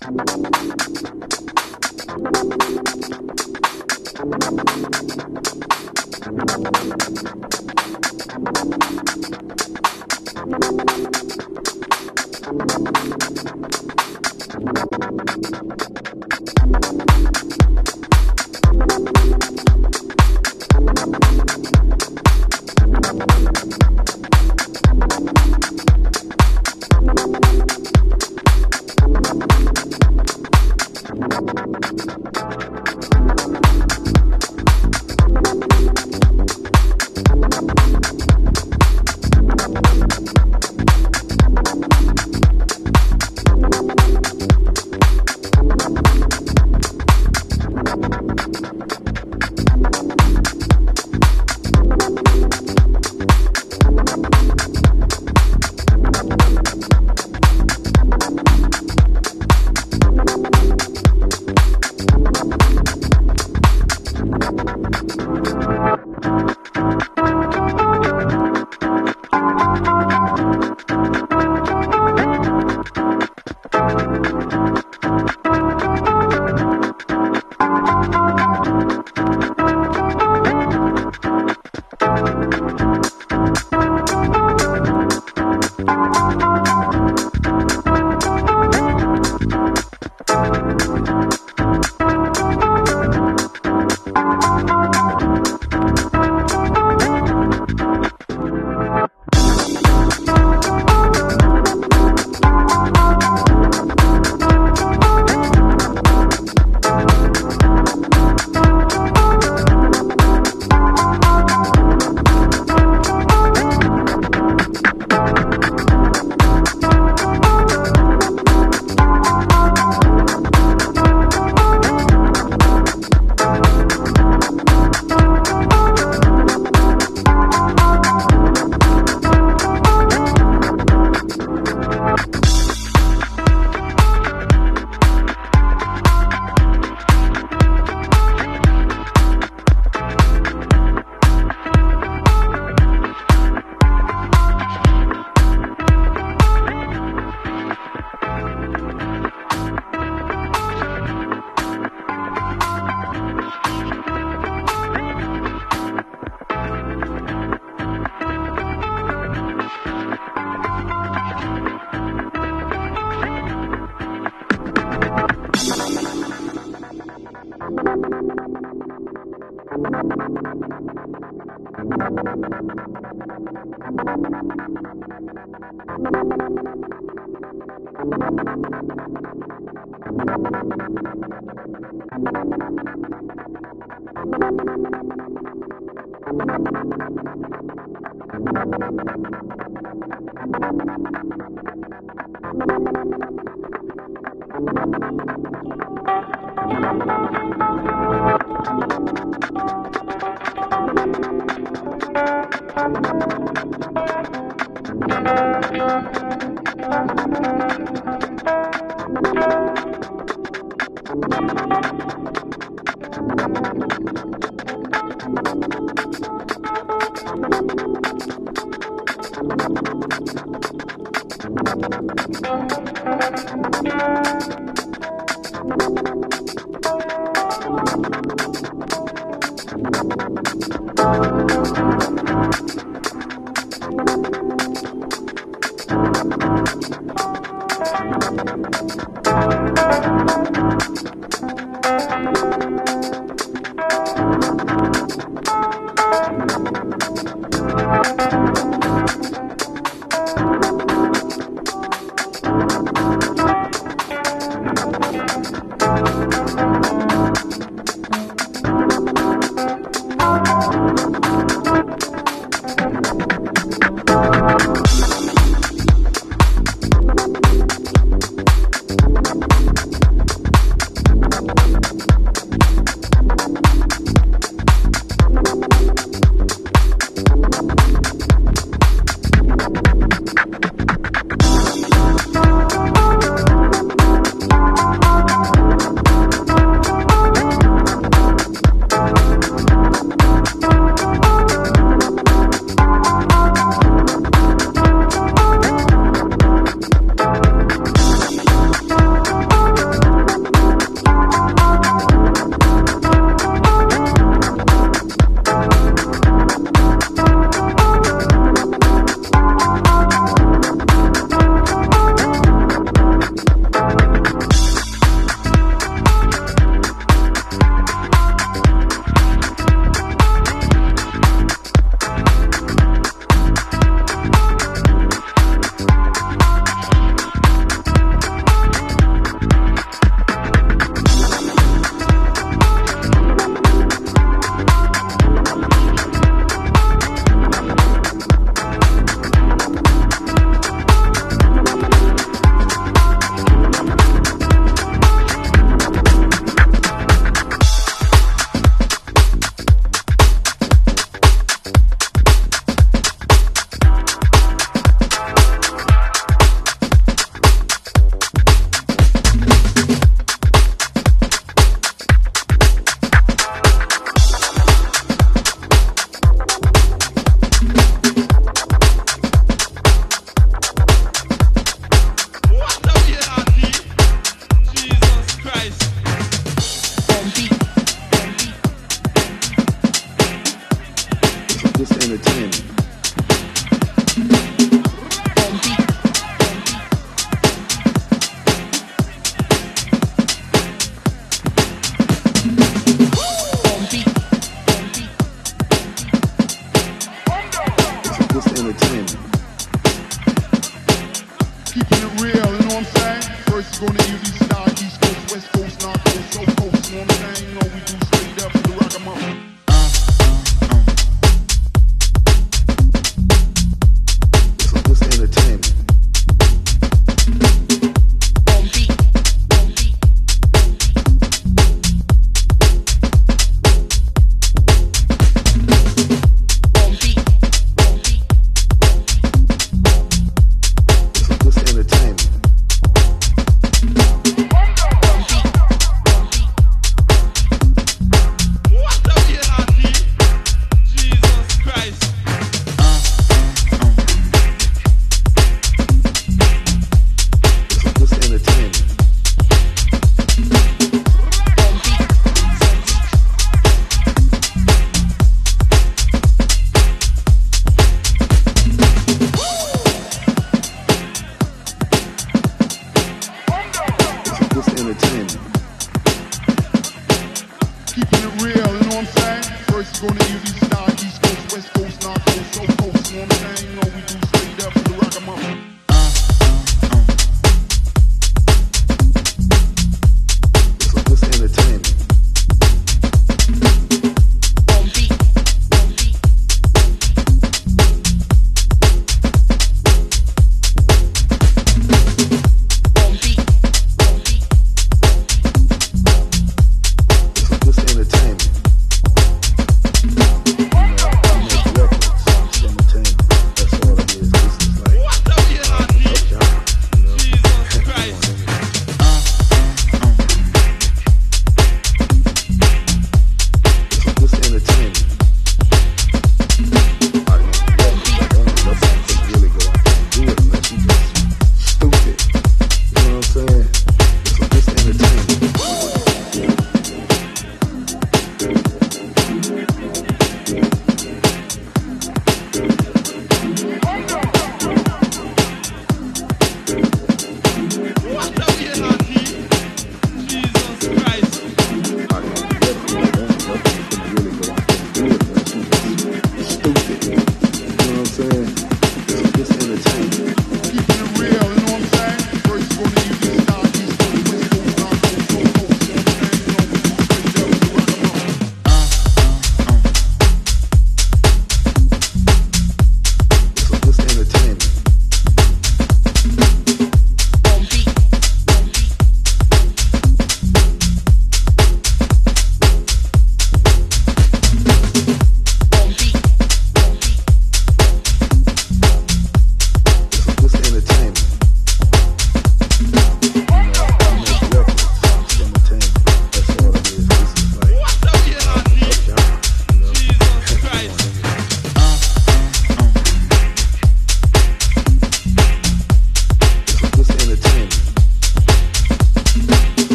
Thank you.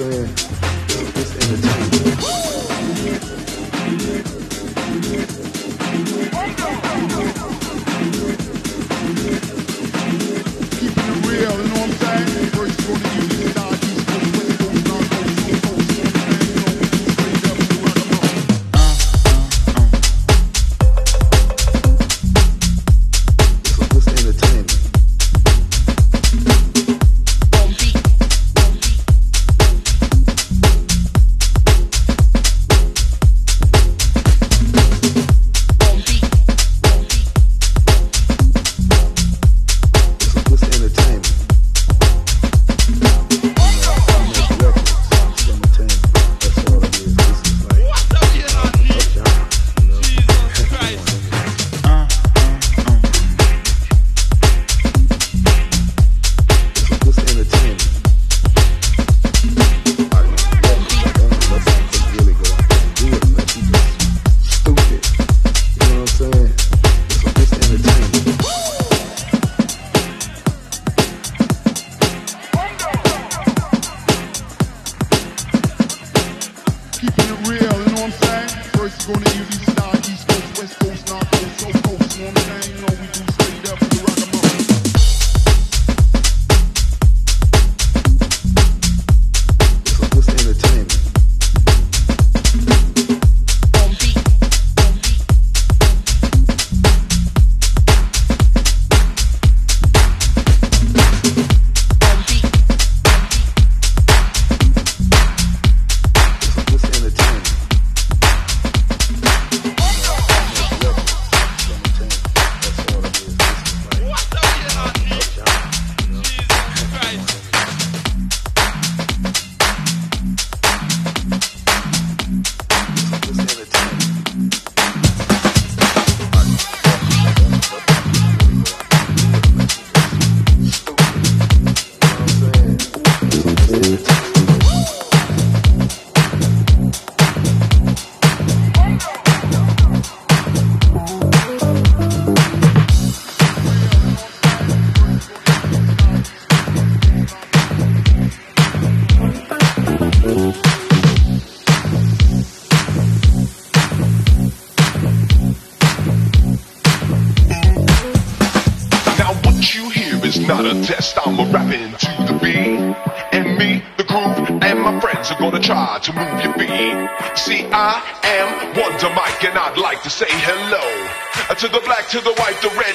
This hello. Uh, to the black, to the white, the red,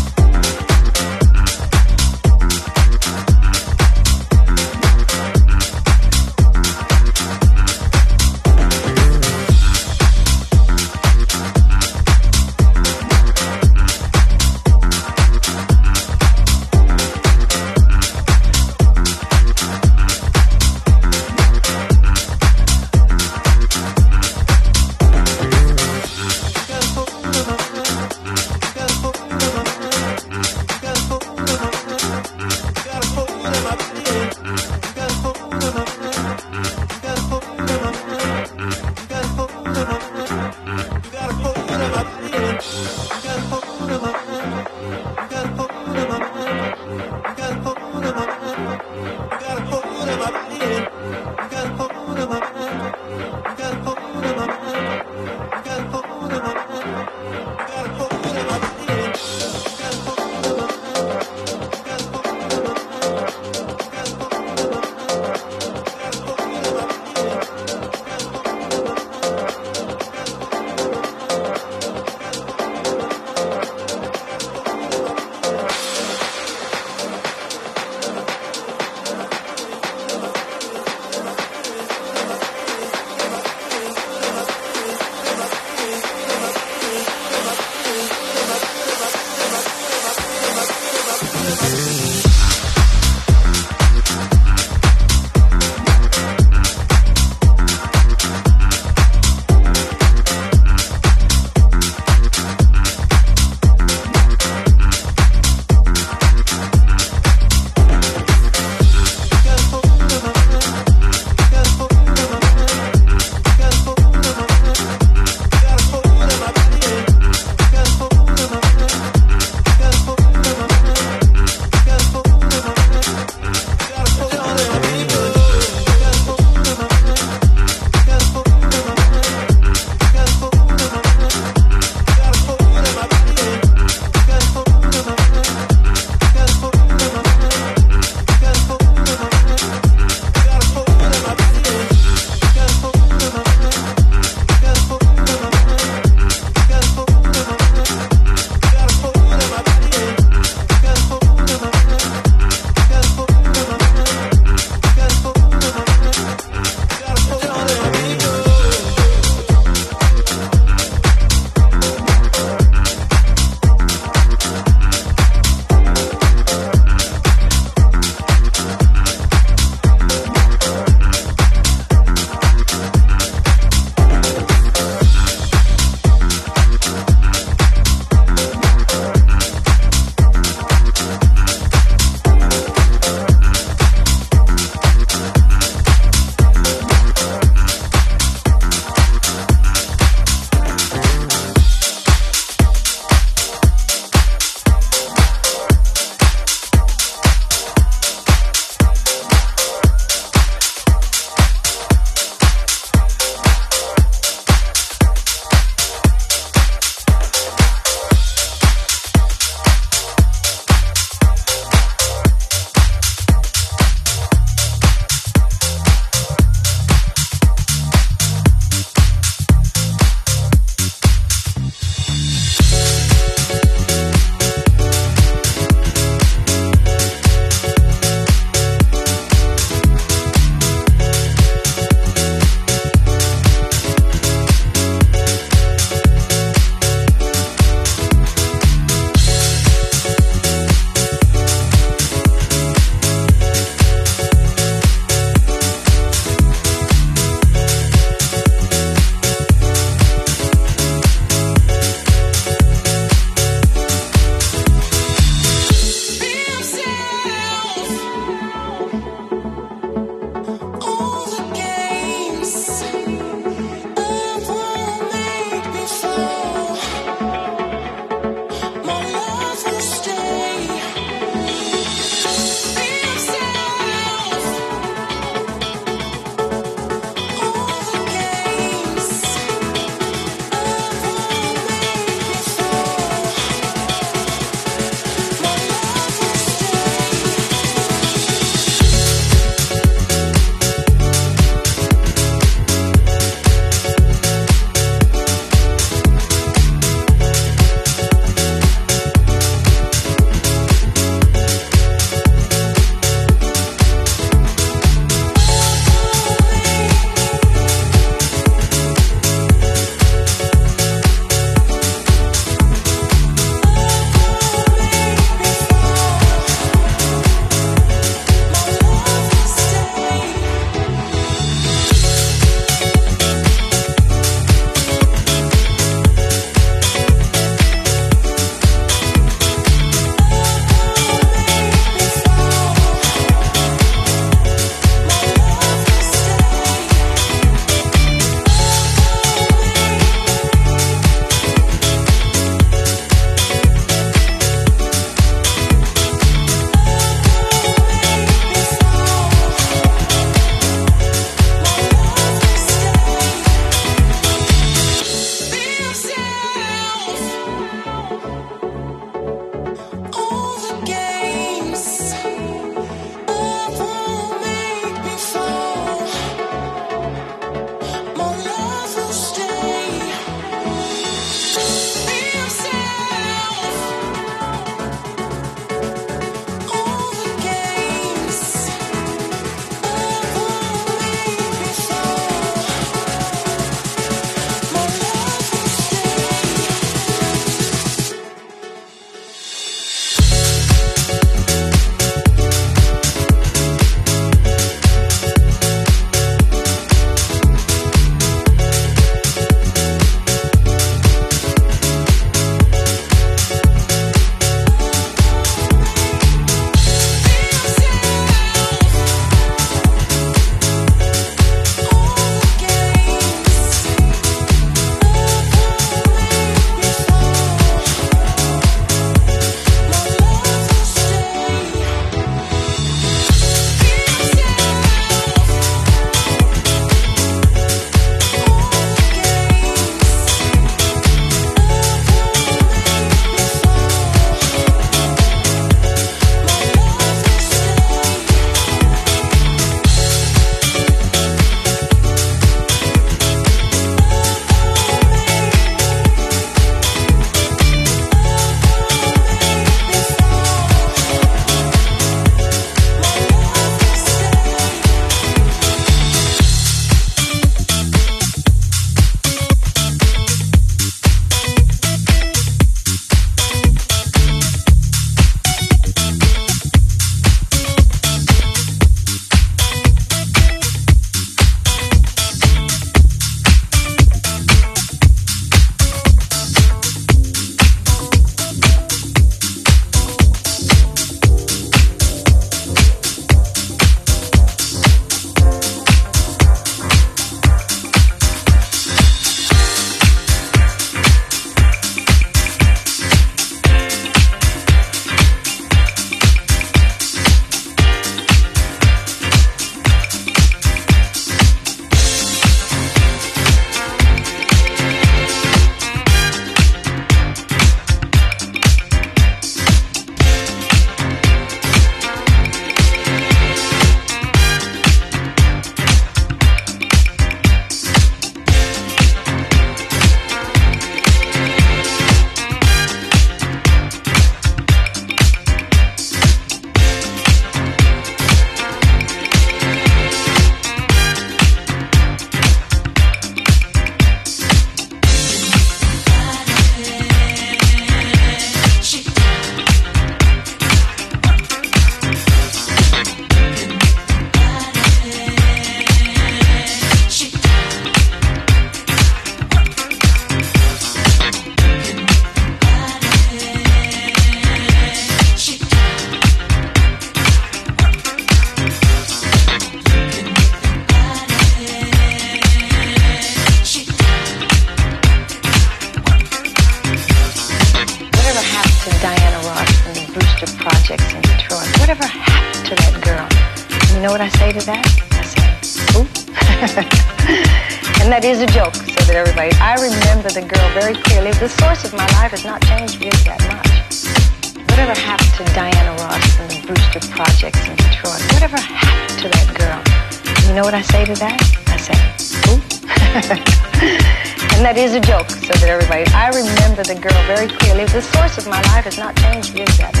very clearly. The source of my life has not changed you yet.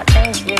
out as real.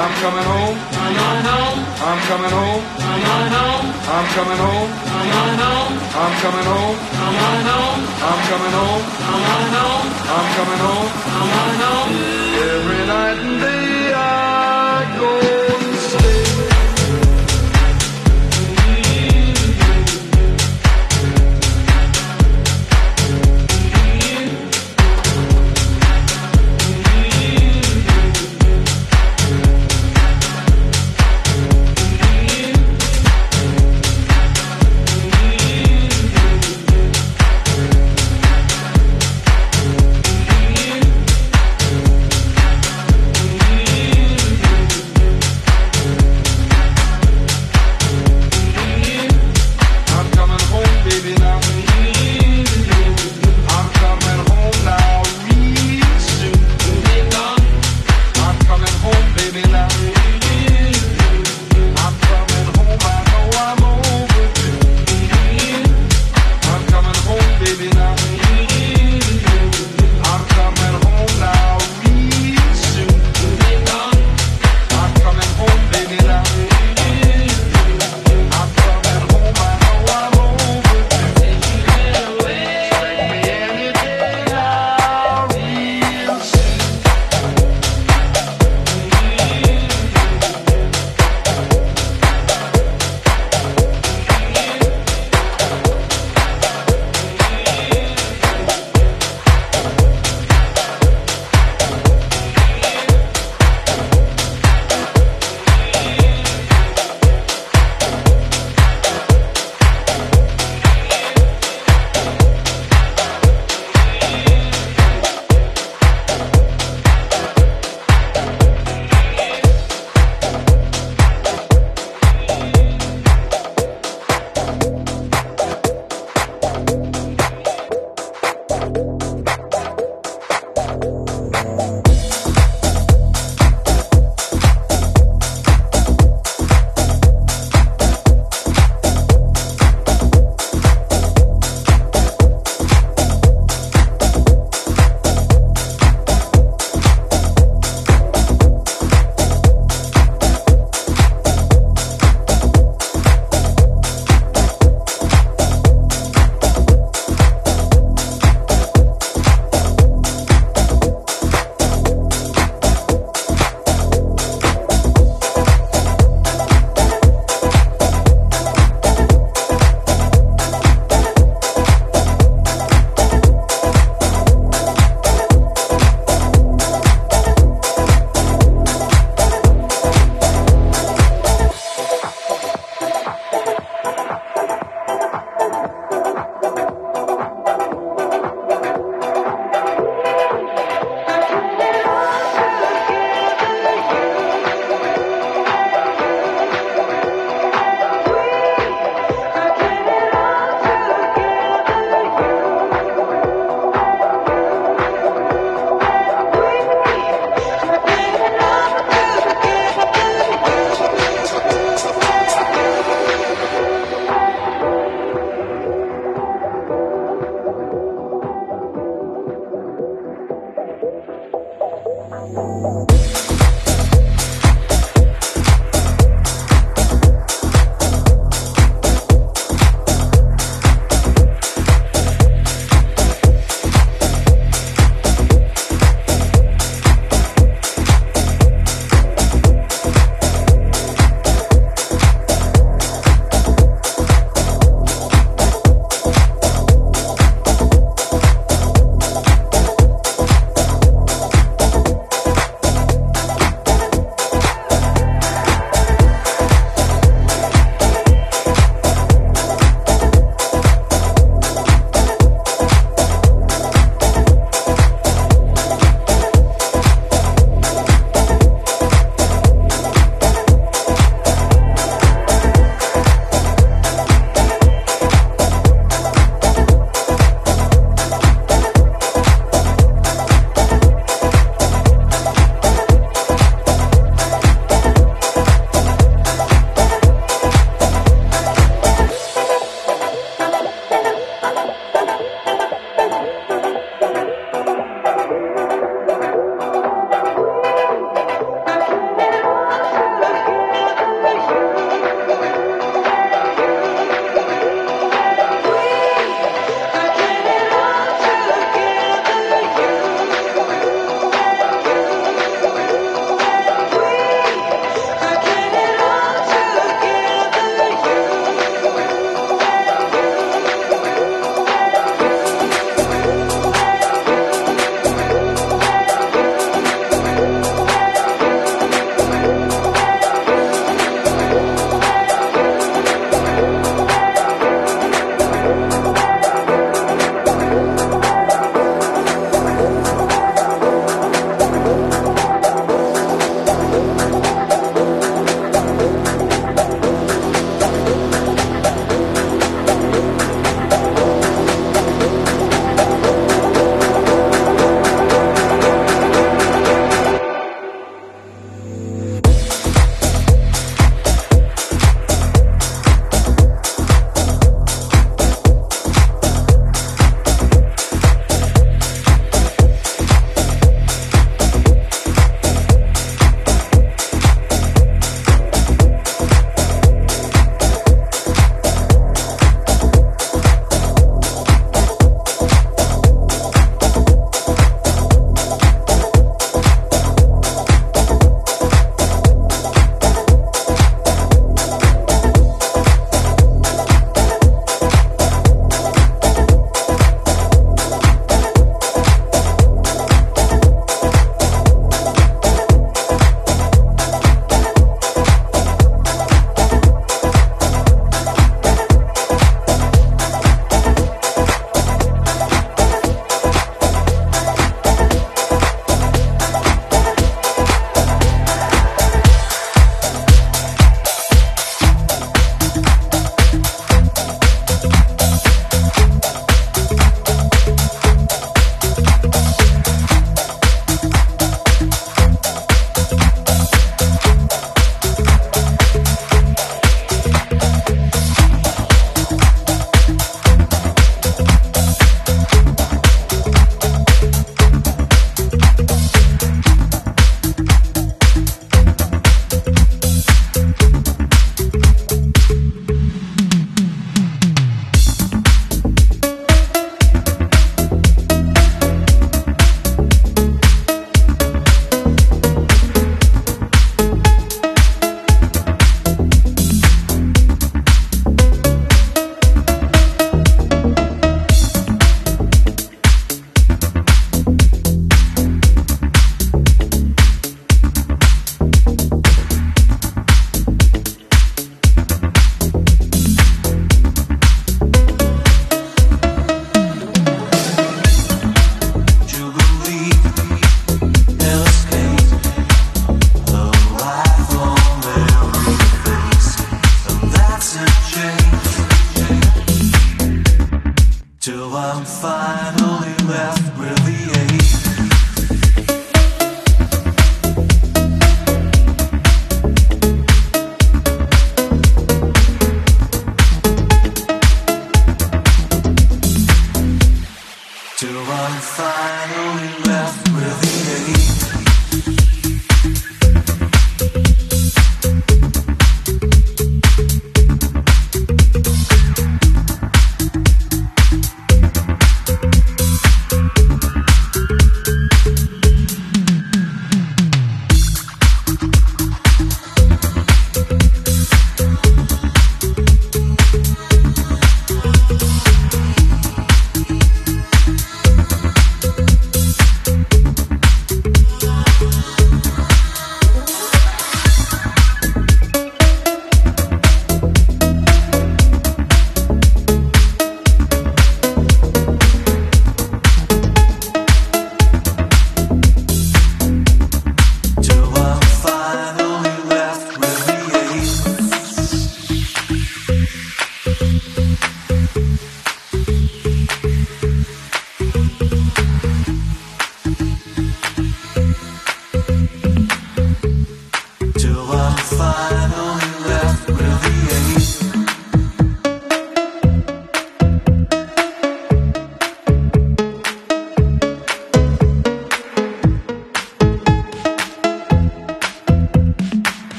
I'm coming home. I'm on home. I'm coming home. I'm on home. I'm coming home. I'm on home. I'm coming home. I'm on home. I'm coming home. I'm on home. I'm coming home. I'm on home. Every night and day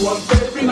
Every